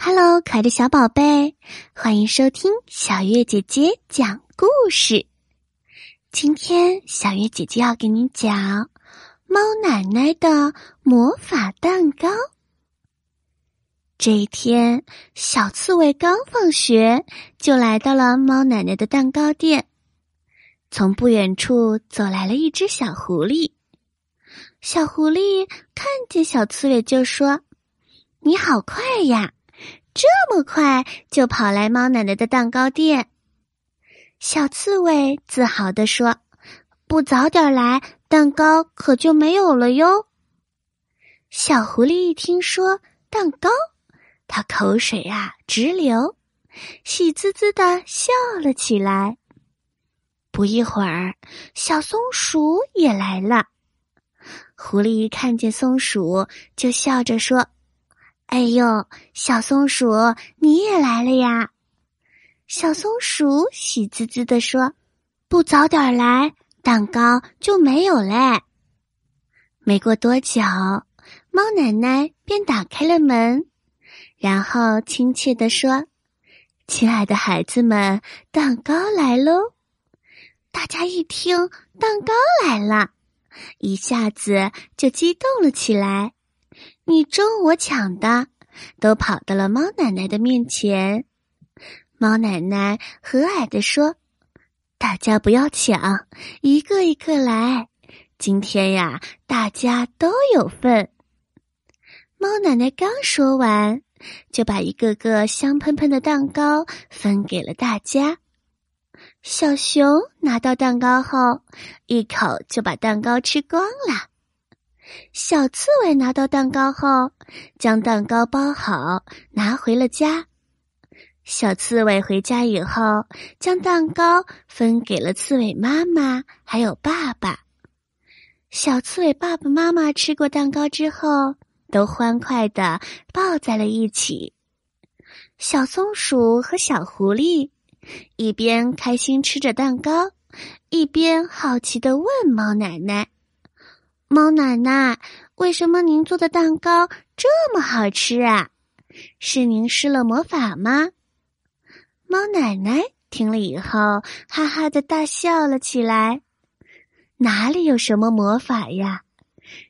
Hello，可爱的小宝贝，欢迎收听小月姐姐讲故事。今天小月姐姐要给你讲《猫奶奶的魔法蛋糕》。这一天，小刺猬刚放学，就来到了猫奶奶的蛋糕店。从不远处走来了一只小狐狸。小狐狸看见小刺猬就说：“你好快呀！”这么快就跑来猫奶奶的蛋糕店，小刺猬自豪地说：“不早点来，蛋糕可就没有了哟。”小狐狸一听说蛋糕，它口水啊直流，喜滋滋的笑了起来。不一会儿，小松鼠也来了。狐狸一看见松鼠，就笑着说。哎呦，小松鼠，你也来了呀！小松鼠喜滋滋的说：“不早点来，蛋糕就没有嘞。”没过多久，猫奶奶便打开了门，然后亲切的说：“亲爱的孩子们，蛋糕来喽！”大家一听蛋糕来了，一下子就激动了起来。你争我抢的，都跑到了猫奶奶的面前。猫奶奶和蔼地说：“大家不要抢，一个一个来。今天呀，大家都有份。”猫奶奶刚说完，就把一个个香喷喷的蛋糕分给了大家。小熊拿到蛋糕后，一口就把蛋糕吃光了。小刺猬拿到蛋糕后，将蛋糕包好，拿回了家。小刺猬回家以后，将蛋糕分给了刺猬妈妈还有爸爸。小刺猬爸爸妈妈吃过蛋糕之后，都欢快的抱在了一起。小松鼠和小狐狸一边开心吃着蛋糕，一边好奇的问猫奶奶。猫奶奶，为什么您做的蛋糕这么好吃啊？是您施了魔法吗？猫奶奶听了以后，哈哈的大笑了起来。哪里有什么魔法呀？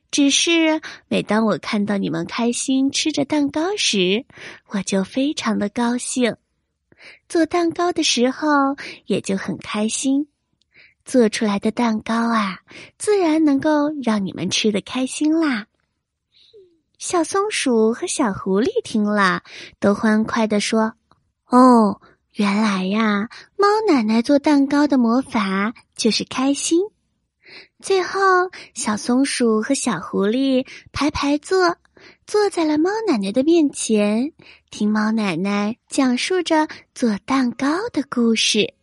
只是每当我看到你们开心吃着蛋糕时，我就非常的高兴。做蛋糕的时候也就很开心。做出来的蛋糕啊，自然能够让你们吃的开心啦。小松鼠和小狐狸听了，都欢快的说：“哦，原来呀，猫奶奶做蛋糕的魔法就是开心。”最后，小松鼠和小狐狸排排坐，坐在了猫奶奶的面前，听猫奶奶讲述着做蛋糕的故事。